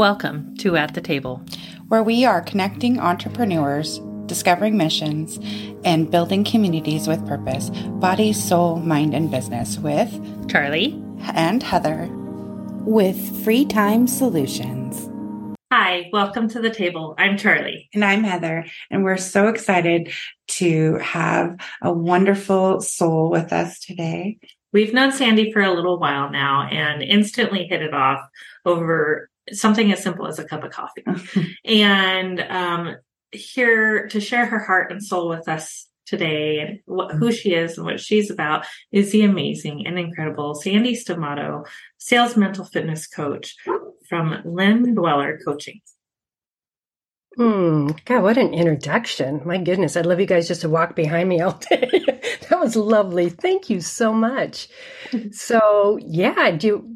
Welcome to At the Table, where we are connecting entrepreneurs, discovering missions, and building communities with purpose body, soul, mind, and business with Charlie and Heather with Free Time Solutions. Hi, welcome to the table. I'm Charlie. And I'm Heather. And we're so excited to have a wonderful soul with us today. We've known Sandy for a little while now and instantly hit it off over something as simple as a cup of coffee. and um, here to share her heart and soul with us today, what, who she is and what she's about, is the amazing and incredible Sandy Stamato, sales mental fitness coach from Limbdweller Coaching. Hmm. God, what an introduction. My goodness. I'd love you guys just to walk behind me all day. that was lovely. Thank you so much. So yeah, do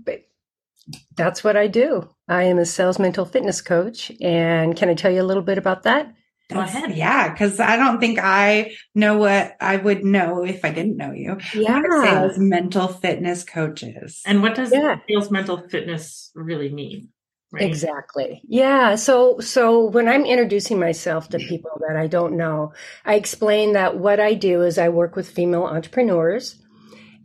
that's what I do. I am a sales mental fitness coach. And can I tell you a little bit about that? Go ahead. Yeah, because I don't think I know what I would know if I didn't know you. Yeah. Sales mental fitness coaches. And what does yeah. sales mental fitness really mean? Right? Exactly. Yeah. So, so when I'm introducing myself to people that I don't know, I explain that what I do is I work with female entrepreneurs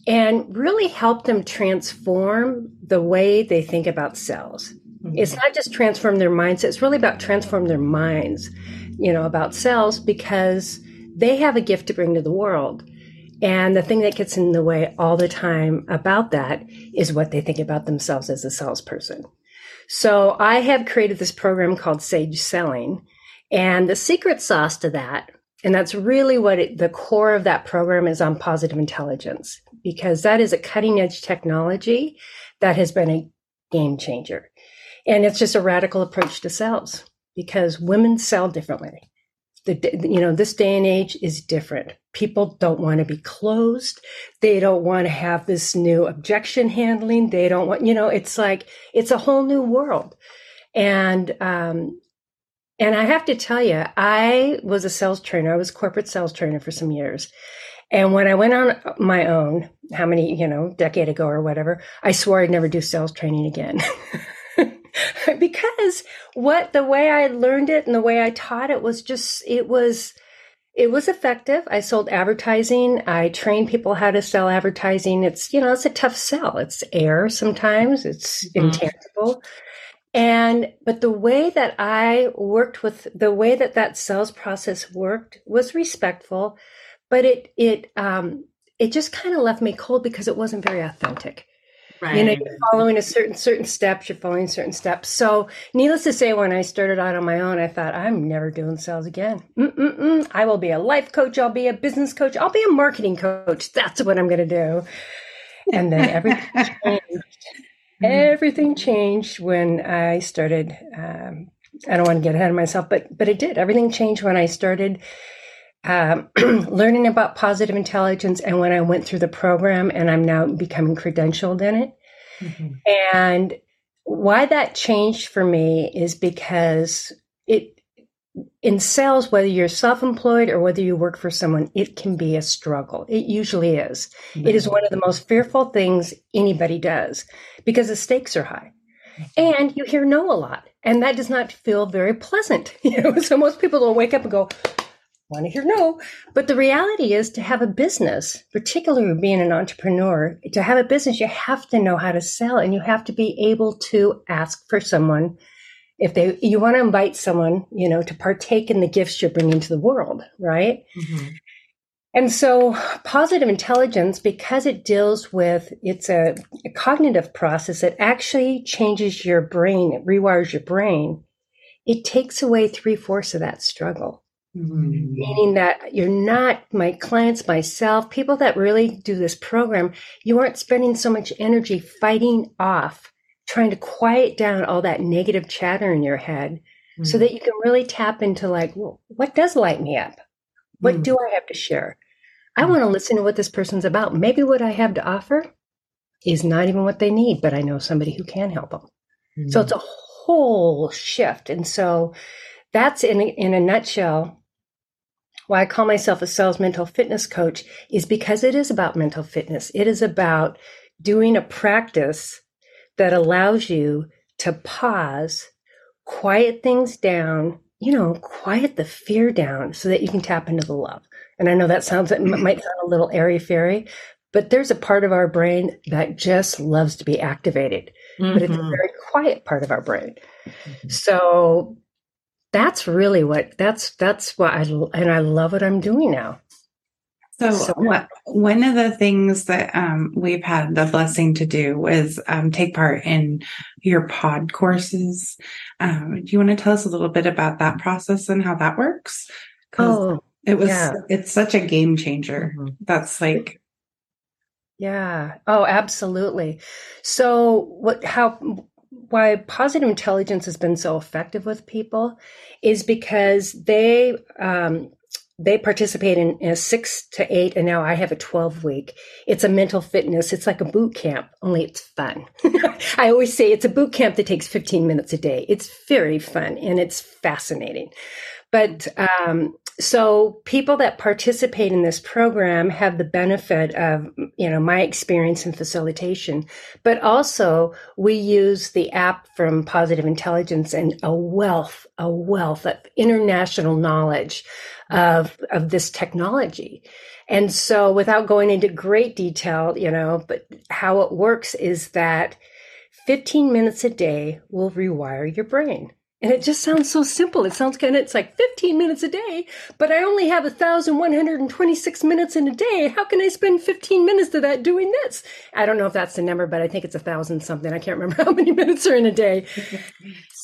and really help them transform the way they think about sales. Mm-hmm. It's not just transform their mindset, it's really about transform their minds, you know, about sales because they have a gift to bring to the world. And the thing that gets in the way all the time about that is what they think about themselves as a salesperson. So I have created this program called Sage Selling. And the secret sauce to that, and that's really what it, the core of that program is on positive intelligence because that is a cutting edge technology that has been a game changer. And it's just a radical approach to sales because women sell differently. The, you know, this day and age is different. People don't want to be closed. They don't want to have this new objection handling. They don't want, you know, it's like, it's a whole new world. And, um, and I have to tell you, I was a sales trainer. I was corporate sales trainer for some years. And when I went on my own, how many, you know, decade ago or whatever, I swore I'd never do sales training again. because what the way I learned it and the way I taught it was just, it was, it was effective. I sold advertising. I trained people how to sell advertising. It's, you know, it's a tough sell. It's air sometimes. It's mm-hmm. intangible. And, but the way that I worked with the way that that sales process worked was respectful but it it um it just kind of left me cold because it wasn't very authentic. Right. You know, you're following a certain certain steps, you're following certain steps. So, needless to say, when I started out on my own, I thought I'm never doing sales again. Mm-mm-mm. I will be a life coach. I'll be a business coach. I'll be a marketing coach. That's what I'm going to do. And then everything changed. Everything changed when I started. Um, I don't want to get ahead of myself, but but it did. Everything changed when I started um, learning about positive intelligence and when I went through the program and I'm now becoming credentialed in it. Mm-hmm. And why that changed for me is because it in sales, whether you're self-employed or whether you work for someone, it can be a struggle. It usually is. Mm-hmm. It is one of the most fearful things anybody does because the stakes are high. And you hear no a lot. And that does not feel very pleasant. You know, so most people will wake up and go, want to hear no. But the reality is to have a business, particularly being an entrepreneur, to have a business, you have to know how to sell and you have to be able to ask for someone if they, you want to invite someone, you know, to partake in the gifts you're bringing to the world, right? Mm-hmm. And so positive intelligence, because it deals with, it's a, a cognitive process that actually changes your brain, it rewires your brain. It takes away three fourths of that struggle. Mm-hmm. Meaning that you're not my clients, myself, people that really do this program, you aren't spending so much energy fighting off, trying to quiet down all that negative chatter in your head mm-hmm. so that you can really tap into like, well, what does light me up? What mm-hmm. do I have to share? I want to listen to what this person's about. Maybe what I have to offer is not even what they need, but I know somebody who can help them. So it's a whole shift. And so that's in in a nutshell why I call myself a sales mental fitness coach is because it is about mental fitness. It is about doing a practice that allows you to pause quiet things down, you know, quiet the fear down so that you can tap into the love. And I know that sounds, it might sound a little airy fairy, but there's a part of our brain that just loves to be activated, mm-hmm. but it's a mm-hmm. very quiet part of our brain. Mm-hmm. So that's really what that's that's what I and I love what I'm doing now. So, so what, one of the things that um, we've had the blessing to do is um, take part in your pod courses. Um, do you want to tell us a little bit about that process and how that works? Oh, it was yeah. it's such a game changer. Mm-hmm. That's like yeah. Oh, absolutely. So what how why positive intelligence has been so effective with people is because they um, they participate in, a six to eight, and now I have a 12 week. It's a mental fitness. It's like a boot camp, only it's fun. I always say it's a boot camp that takes 15 minutes a day. It's very fun and it's fascinating. But um, so people that participate in this program have the benefit of you know my experience in facilitation but also we use the app from positive intelligence and a wealth a wealth of international knowledge of of this technology. And so without going into great detail you know but how it works is that 15 minutes a day will rewire your brain and it just sounds so simple. It sounds kind of, it's like 15 minutes a day, but I only have 1,126 minutes in a day. How can I spend 15 minutes of that doing this? I don't know if that's the number, but I think it's a thousand something. I can't remember how many minutes are in a day.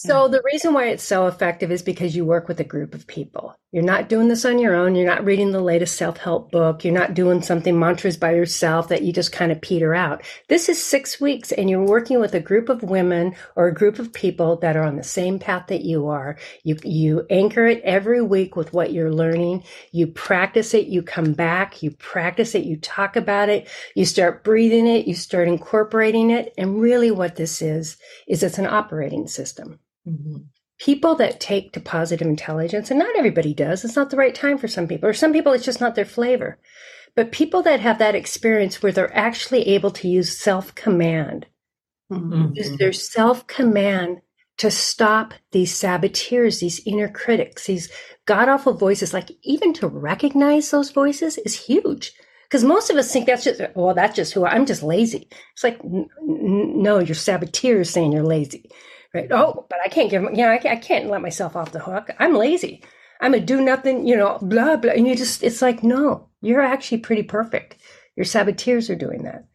So mm-hmm. the reason why it's so effective is because you work with a group of people. You're not doing this on your own. You're not reading the latest self-help book. You're not doing something mantras by yourself that you just kind of peter out. This is six weeks and you're working with a group of women or a group of people that are on the same path that you are. You, you anchor it every week with what you're learning. You practice it. You come back. You practice it. You talk about it. You start breathing it. You start incorporating it. And really what this is, is it's an operating system. Mm-hmm. People that take to positive intelligence, and not everybody does, it's not the right time for some people, or some people it's just not their flavor. But people that have that experience where they're actually able to use self command, mm-hmm. use their self command to stop these saboteurs, these inner critics, these god awful voices, like even to recognize those voices is huge. Because most of us think that's just, well, that's just who I, I'm just lazy. It's like, n- n- no, your saboteur is saying you're lazy. Right. Oh, but I can't give, you know, I, I can't let myself off the hook. I'm lazy. I'm a do nothing, you know, blah, blah. And you just, it's like, no, you're actually pretty perfect. Your saboteurs are doing that.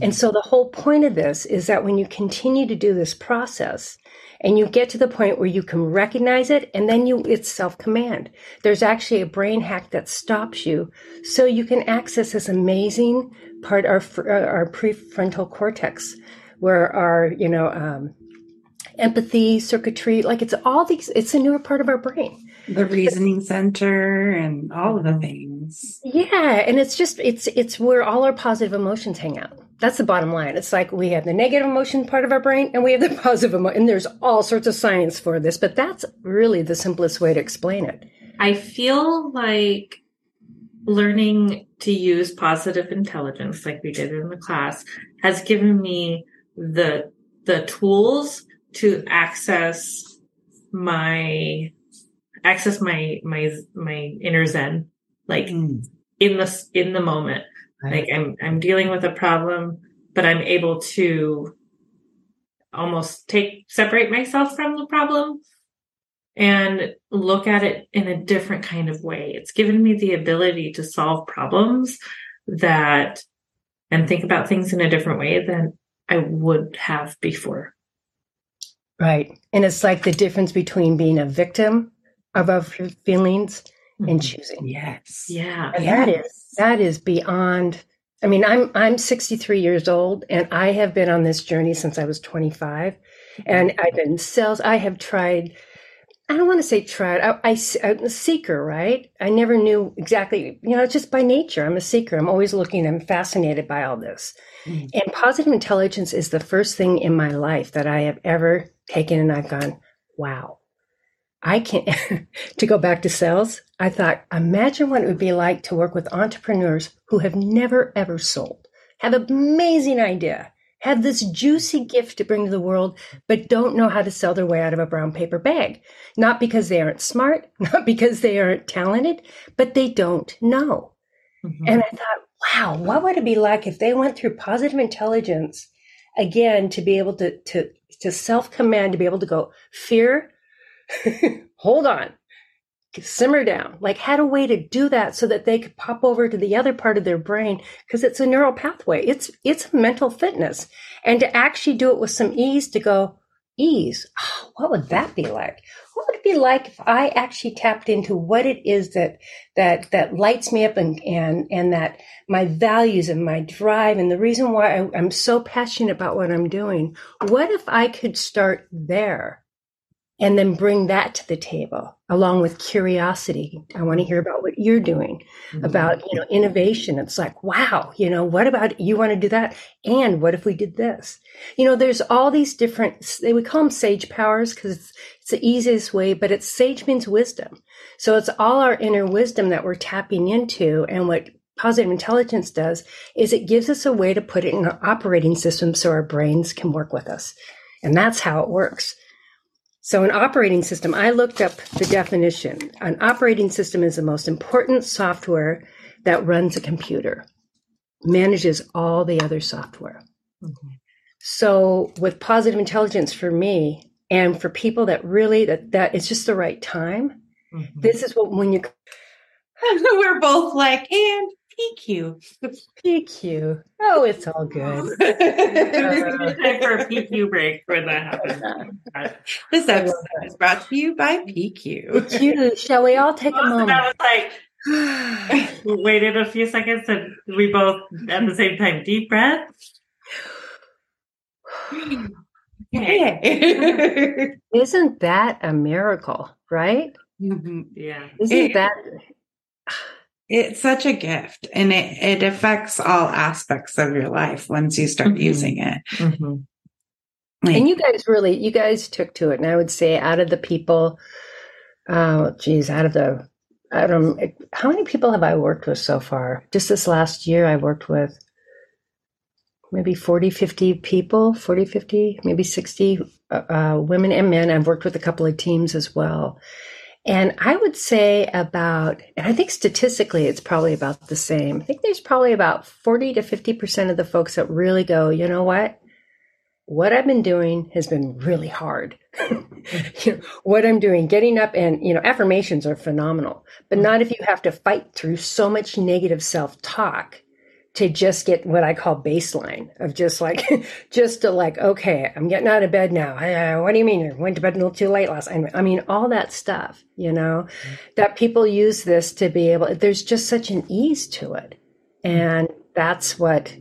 And so the whole point of this is that when you continue to do this process and you get to the point where you can recognize it and then you, it's self command. There's actually a brain hack that stops you so you can access this amazing part, our, our prefrontal cortex where our, you know, um, empathy circuitry. Like it's all these, it's a newer part of our brain. The reasoning center and all of the things. Yeah. And it's just, it's, it's where all our positive emotions hang out. That's the bottom line. It's like we have the negative emotion part of our brain and we have the positive emotion. And there's all sorts of science for this, but that's really the simplest way to explain it. I feel like learning to use positive intelligence like we did in the class has given me the the tools to access my access my my my inner zen like mm. in the in the moment right. like i'm i'm dealing with a problem but i'm able to almost take separate myself from the problem and look at it in a different kind of way it's given me the ability to solve problems that and think about things in a different way than i would have before Right. And it's like the difference between being a victim of our feelings mm-hmm. and choosing. Yes. Yeah. And yes. that is that is beyond I mean, I'm I'm 63 years old and I have been on this journey since I was 25. And I've been sales. I have tried I don't want to say tried. I, I, I'm a seeker, right? I never knew exactly, you know, it's just by nature. I'm a seeker. I'm always looking. I'm fascinated by all this. Mm-hmm. And positive intelligence is the first thing in my life that I have ever taken and I've gone, wow, I can't, to go back to sales, I thought, imagine what it would be like to work with entrepreneurs who have never ever sold, have an amazing idea, have this juicy gift to bring to the world, but don't know how to sell their way out of a brown paper bag. Not because they aren't smart, not because they aren't talented, but they don't know. Mm-hmm. And I thought, wow, what would it be like if they went through positive intelligence again to be able to to to self command, to be able to go fear, hold on, simmer down, like had a way to do that so that they could pop over to the other part of their brain because it's a neural pathway. It's it's mental fitness, and to actually do it with some ease, to go ease. Oh, what would that be like? What would it be like if I actually tapped into what it is that that that lights me up and and and that my values and my drive and the reason why I, I'm so passionate about what I'm doing? What if I could start there? And then bring that to the table along with curiosity. I want to hear about what you're doing mm-hmm. about you know innovation. It's like wow you know what about you want to do that? And what if we did this? You know there's all these different they would call them sage powers because it's, it's the easiest way but it's sage means wisdom. So it's all our inner wisdom that we're tapping into and what positive intelligence does is it gives us a way to put it in our operating system so our brains can work with us. And that's how it works so, an operating system, I looked up the definition. An operating system is the most important software that runs a computer, manages all the other software. Mm-hmm. So, with positive intelligence for me, and for people that really that that it's just the right time. Mm-hmm. This is what when you we're both like, and PQ. PQ. Oh, it's all good. time for a PQ break for that happens. this episode is brought to you by PQ. PQ. Shall we all take a moment? I was like, waited a few seconds and we both at the same time deep breath. Okay. Isn't that a miracle, right? Mm-hmm. Yeah. Isn't that it's such a gift and it, it affects all aspects of your life once you start mm-hmm. using it. Mm-hmm. Like, and you guys really, you guys took to it. And I would say out of the people, oh, geez, out of the, I don't, how many people have I worked with so far? Just this last year, I worked with maybe 40, 50 people, 40, 50, maybe 60 uh, uh, women and men. I've worked with a couple of teams as well. And I would say about, and I think statistically it's probably about the same. I think there's probably about 40 to 50% of the folks that really go, you know what? What I've been doing has been really hard. you know, what I'm doing, getting up and, you know, affirmations are phenomenal, but mm. not if you have to fight through so much negative self talk to just get what I call baseline of just like, just to like, okay, I'm getting out of bed now. Uh, what do you mean? You went to bed a little too late last night. I mean, all that stuff, you know, mm-hmm. that people use this to be able, there's just such an ease to it. And that's what,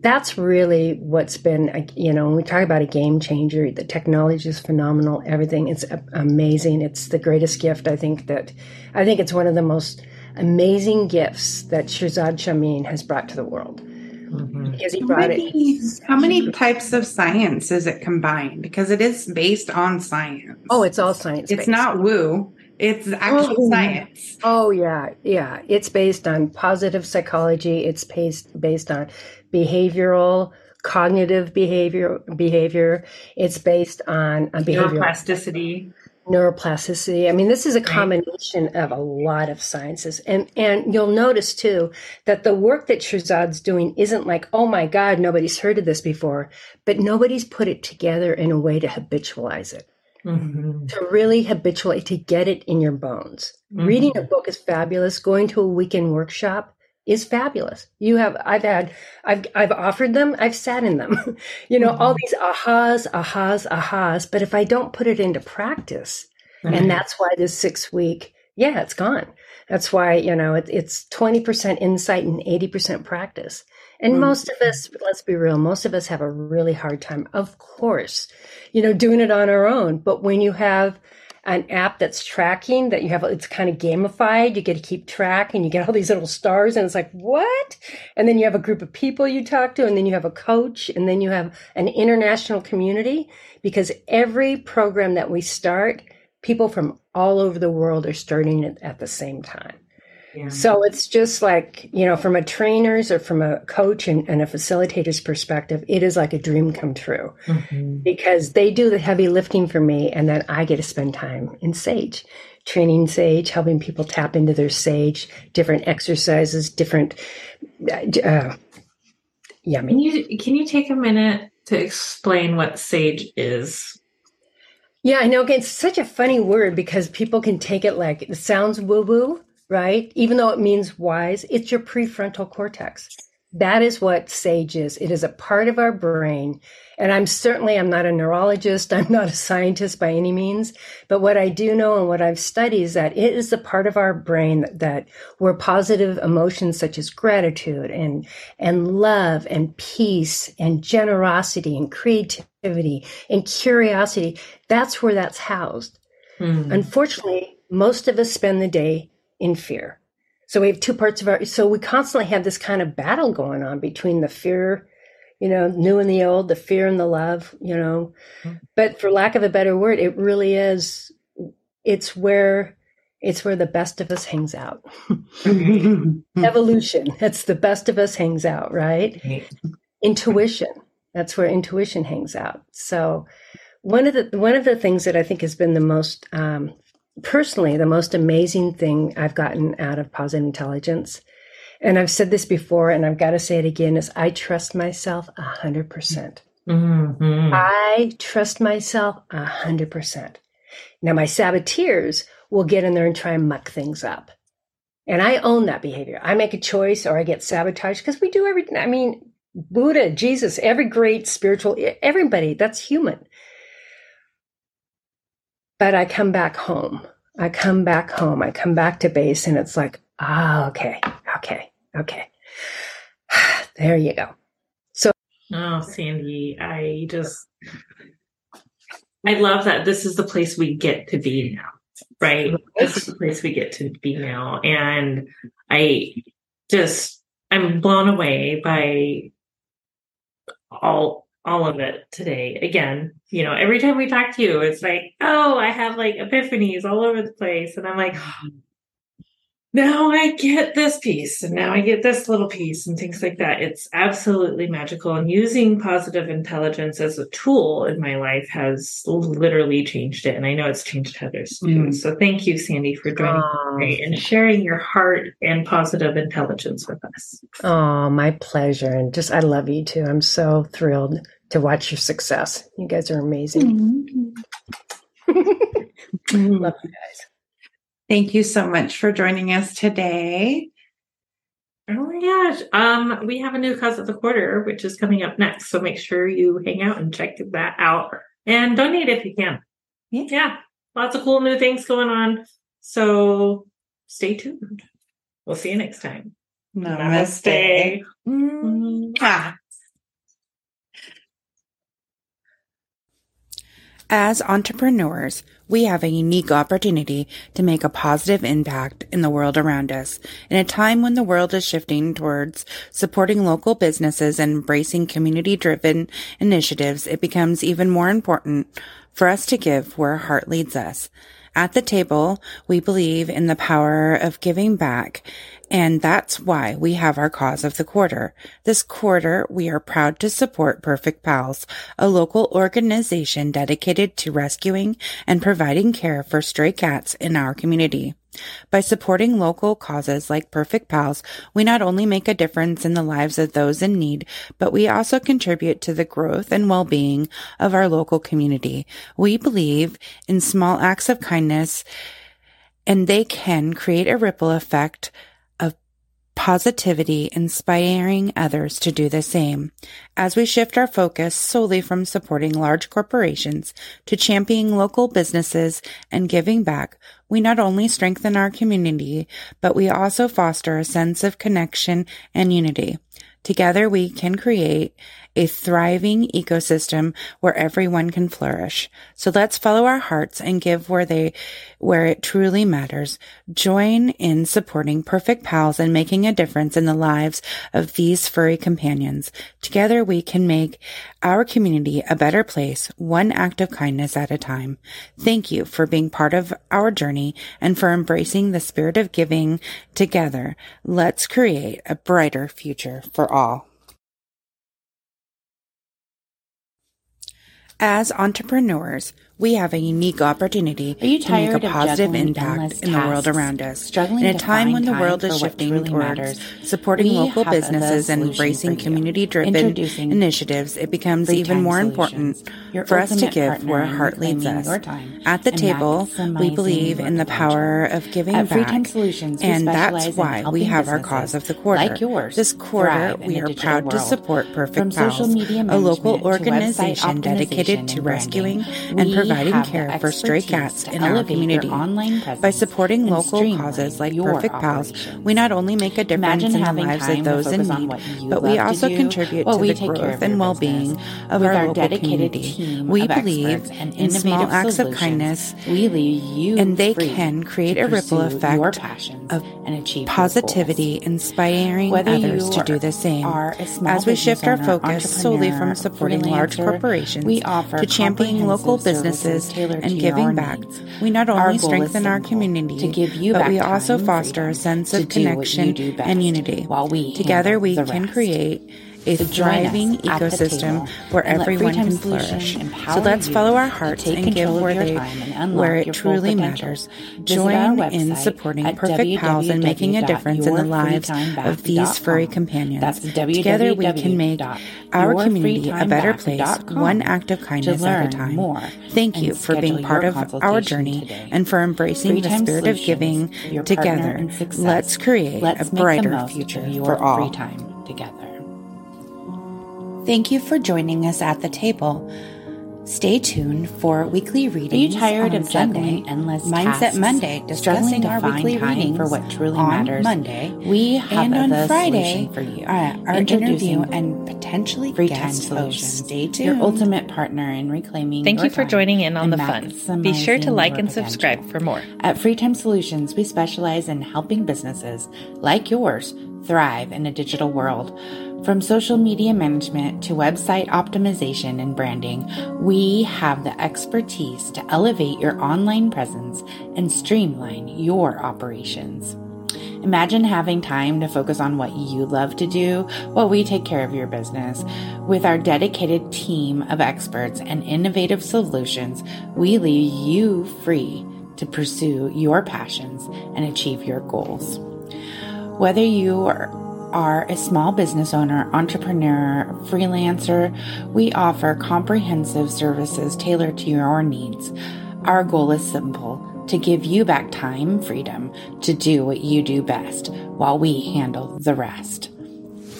that's really what's been, you know, when we talk about a game changer, the technology is phenomenal. Everything is amazing. It's the greatest gift. I think that, I think it's one of the most, amazing gifts that Shirzad Chamine has brought to the world. Mm-hmm. Because he brought how many, it. How many types of science is it combined? Because it is based on science. Oh, it's all science. It's not woo. It's actual oh, science. Oh yeah, yeah. It's based on positive psychology. It's based based on behavioral, cognitive behavior behavior. It's based on, on behavioral plasticity neuroplasticity. I mean, this is a combination of a lot of sciences. And and you'll notice too that the work that Shirzad's doing isn't like, oh my God, nobody's heard of this before, but nobody's put it together in a way to habitualize it. Mm-hmm. To really habituate, to get it in your bones. Mm-hmm. Reading a book is fabulous. Going to a weekend workshop is fabulous. You have, I've had, I've, I've offered them, I've sat in them, you know, mm-hmm. all these ahas, ahas, ahas. But if I don't put it into practice, mm-hmm. and that's why this six week, yeah, it's gone. That's why, you know, it, it's 20% insight and 80% practice. And mm-hmm. most of us, let's be real, most of us have a really hard time, of course, you know, doing it on our own. But when you have, an app that's tracking that you have it's kind of gamified. You get to keep track and you get all these little stars and it's like what? And then you have a group of people you talk to and then you have a coach and then you have an international community because every program that we start people from all over the world are starting it at the same time Yeah. So it's just like, you know, from a trainer's or from a coach and, and a facilitator's perspective, it is like a dream come true mm-hmm. because they do the heavy lifting for me and then I get to spend time in Sage, training Sage, helping people tap into their Sage, different exercises, different, uh, yummy. Can you, can you take a minute to explain what Sage is? Yeah, I know. It's such a funny word because people can take it like it sounds woo woo, right? Even though it means wise, it's your prefrontal cortex. That is what sage is. It is a part of our brain. And I'm certainly, I'm not a neurologist. I'm not a scientist by any means. But what I do know and what I've studied is that it is a part of our brain that, that where positive emotions such as gratitude and, and love and peace and generosity and creativity and curiosity, that's where that's housed. Mm. Unfortunately, most of us spend the day in fear. So we have two parts of our, so we constantly have this kind of battle going on between the fear, you know, new and the old, the fear and the love, you know. Mm-hmm. But for lack of a better word, it really is, it's where, it's where the best of us hangs out. Evolution, that's the best of us hangs out, right? Intuition, that's where intuition hangs out. So, one of the one of the things that I think has been the most um, personally, the most amazing thing I've gotten out of positive intelligence, and I've said this before and I've got to say it again, is I trust myself a hundred percent. Mm-hmm. I trust myself a hundred percent. Now my saboteurs will get in there and try and muck things up. And I own that behavior. I make a choice or I get sabotaged because we do everything. I mean, Buddha, Jesus, every great spiritual, everybody, that's human. But I come back home. I come back home. I come back to base and it's like, ah, okay, okay, okay. there you go. So. Oh, Sandy, I just, I love that this is the place we get to be now, right? This is the place we get to be now. And I just, I'm blown away by all all of it today. Again, you know, every time we talk to you, it's like, oh, I have like epiphanies all over the place. And I'm like, mm-hmm. Now I get this piece and now I get this little piece and things like that. It's absolutely magical. And using positive intelligence as a tool in my life has literally changed it. And I know it's changed Heather's too. Mm. So thank you, Sandy, for joining oh. me and sharing your heart and positive intelligence with us. Oh, my pleasure. And just, I love you too. I'm so thrilled to watch your success. You guys are amazing. Mm-hmm. love you guys. Thank you so much for joining us today. Oh my gosh. Um, we have a new cause of the quarter, which is coming up next. So make sure you hang out and check that out and donate if you can. Yeah. yeah. Lots of cool new things going on. So stay tuned. We'll see you next time. Namaste. Namaste. Mm-hmm. As entrepreneurs, we have a unique opportunity to make a positive impact in the world around us. In a time when the world is shifting towards supporting local businesses and embracing community driven initiatives, it becomes even more important for us to give where our heart leads us. At the table, we believe in the power of giving back, and that's why we have our cause of the quarter. This quarter, we are proud to support Perfect Pals, a local organization dedicated to rescuing and providing care for stray cats in our community. By supporting local causes like Perfect Pals, we not only make a difference in the lives of those in need, but we also contribute to the growth and well-being of our local community. We believe in small acts of kindness and they can create a ripple effect positivity, inspiring others to do the same. As we shift our focus solely from supporting large corporations to championing local businesses and giving back, we not only strengthen our community, but we also foster a sense of connection and unity. Together we can create a thriving ecosystem where everyone can flourish. So let's follow our hearts and give where they, where it truly matters. Join in supporting perfect pals and making a difference in the lives of these furry companions. Together we can make our community a better place, one act of kindness at a time. Thank you for being part of our journey and for embracing the spirit of giving together. Let's create a brighter future for all. As entrepreneurs, we have a unique opportunity to make a positive impact in the world around us. struggling in a time when the world is shifting towards matters, supporting local businesses and embracing community-driven initiatives, it becomes even more important for us to give where our heart leads us. At the table, we believe in the power of giving At back, Solutions, and that's why we have our cause of the quarter. like yours this quarter, we are proud to support Perfect Pals, a local management to website organization dedicated to rescuing and providing care for stray cats in our community. online By supporting local causes like Perfect Pals, we not only make a difference Imagine in the lives of those in need, but we also do contribute to the growth and well-being of our, our local dedicated community. We believe in small acts of kindness, we leave you and they can create a ripple effect of and achieve positivity, inspiring Whether others to do the same. are a small As we shift our focus solely from supporting large corporations we offer to championing local comprehensive businesses and giving back, needs. we not only strengthen our community, to give you but we also foster a sense of do what you connection and unity. while we Together we can create a So join us thriving ecosystem where everyone can flourish. So let's follow our hearts take and give of where your they where it truly matters. Join in supporting Perfect Pals and making a difference in the lives of these furry companions. That's Together we can make our community a better place, one act of kindness at a time. Thank you for being part of our journey today. and for embracing the spirit of giving together. Let's create Let's a brighter future for all. free time together. Thank you for joining us at the table. Stay tuned for weekly Are readings. you tired on of Sunday, juggling endless Mindset tasks, Monday, discussing to our weekly readings for what truly on matters? Monday. We have and on the Friday, solution for you. uh, our interview and potentially Free Time guest Solutions. Stay tuned. Your ultimate partner in reclaiming Thank your you for time joining in on the fun. Be sure to like and potential. subscribe for more. At Free Time Solutions, we specialize in helping businesses like yours thrive in a digital world. From social media management to website optimization and branding, we have the expertise to elevate your online presence and streamline your operations. Imagine having time to focus on what you love to do while we take care of your business. With our dedicated team of experts and innovative solutions, we leave you free to pursue your passions and achieve your goals. Whether you are are a small business owner, entrepreneur, freelancer, we offer comprehensive services tailored to your needs. Our goal is simple to give you back time, freedom to do what you do best while we handle the rest.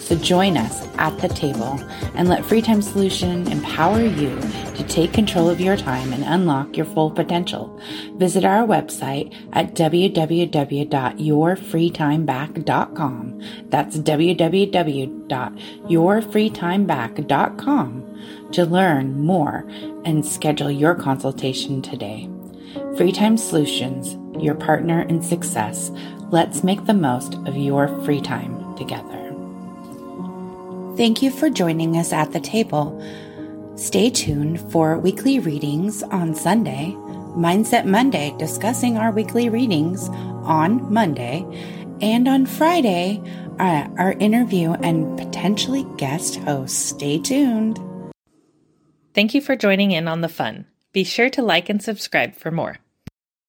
So join us at the table and let Free Time Solution empower you to take control of your time and unlock your full potential. Visit our website at www.yourfreetimeback.com. That's www.yourfreetimeback.com to learn more and schedule your consultation today. Free Time Solutions, your partner in success. Let's make the most of your free time together. Thank you for joining us at the table. Stay tuned for weekly readings on Sunday, Mindset Monday, discussing our weekly readings on Monday, and on Friday, uh, our interview and potentially guest host. Stay tuned. Thank you for joining in on the fun. Be sure to like and subscribe for more.